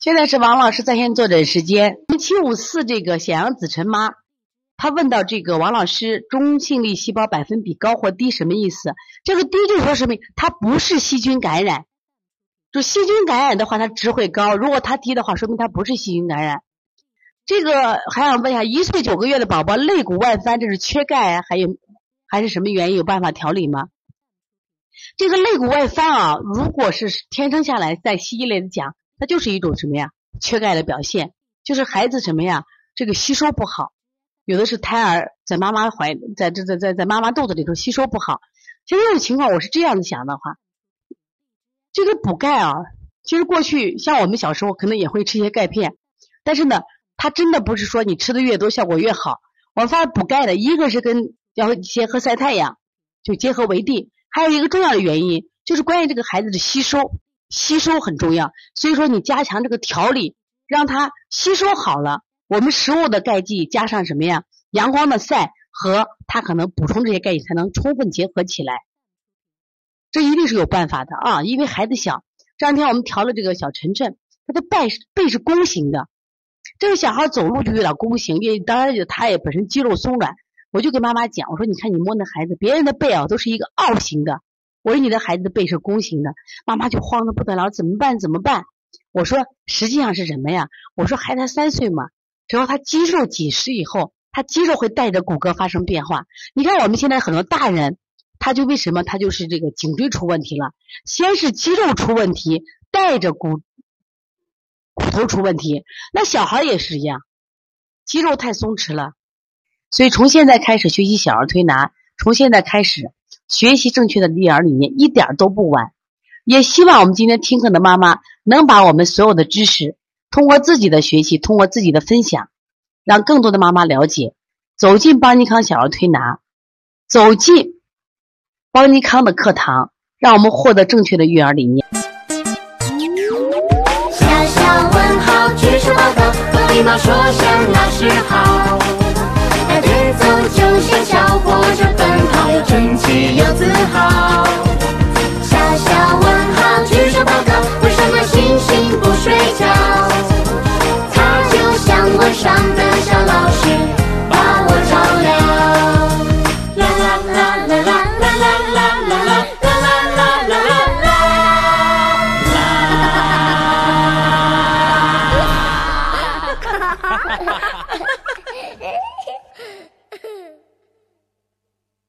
现在是王老师在线坐诊时间。七五四这个显阳子晨妈，她问到这个王老师中性粒细胞百分比高或低什么意思？这个低就说什么？它不是细菌感染。就细菌感染的话，它值会高；如果它低的话，说明它不是细菌感染。这个还想问一下，一岁九个月的宝宝肋骨外翻，这是缺钙还有还是什么原因？有办法调理吗？这个肋骨外翻啊，如果是天生下来，在西医来讲。它就是一种什么呀？缺钙的表现，就是孩子什么呀？这个吸收不好，有的是胎儿在妈妈怀，在在在在在妈妈肚子里头吸收不好。其实这种情况，我是这样子想的话，这个补钙啊，其实过去像我们小时候可能也会吃一些钙片，但是呢，它真的不是说你吃的越多效果越好。我发现补钙的一个是跟要结合晒太阳，就结合为地，还有一个重要的原因就是关于这个孩子的吸收。吸收很重要，所以说你加强这个调理，让它吸收好了，我们食物的钙剂加上什么呀？阳光的晒和它可能补充这些钙剂才能充分结合起来，这一定是有办法的啊！因为孩子小，这两天我们调了这个小晨晨，他的背背是弓形的，这个小孩走路就有点弓形，也当然他也本身肌肉松软，我就跟妈妈讲，我说你看你摸那孩子，别人的背啊都是一个凹形的。我说你的孩子的背是弓形的，妈妈就慌得不得了，怎么办？怎么办？我说实际上是什么呀？我说孩子三岁嘛，只要他肌肉紧实以后，他肌肉会带着骨骼发生变化。你看我们现在很多大人，他就为什么他就是这个颈椎出问题了？先是肌肉出问题，带着骨骨头出问题。那小孩也是一样，肌肉太松弛了，所以从现在开始学习小儿推拿，从现在开始。学习正确的育儿理念一点都不晚，也希望我们今天听课的妈妈能把我们所有的知识通过自己的学习，通过自己的分享，让更多的妈妈了解，走进邦尼康小儿推拿，走进邦尼康的课堂，让我们获得正确的育儿理念。小小问号，举手报告，和礼貌说声老师好。大节奏就像小火车奔跑，有争哈哈哈哈哈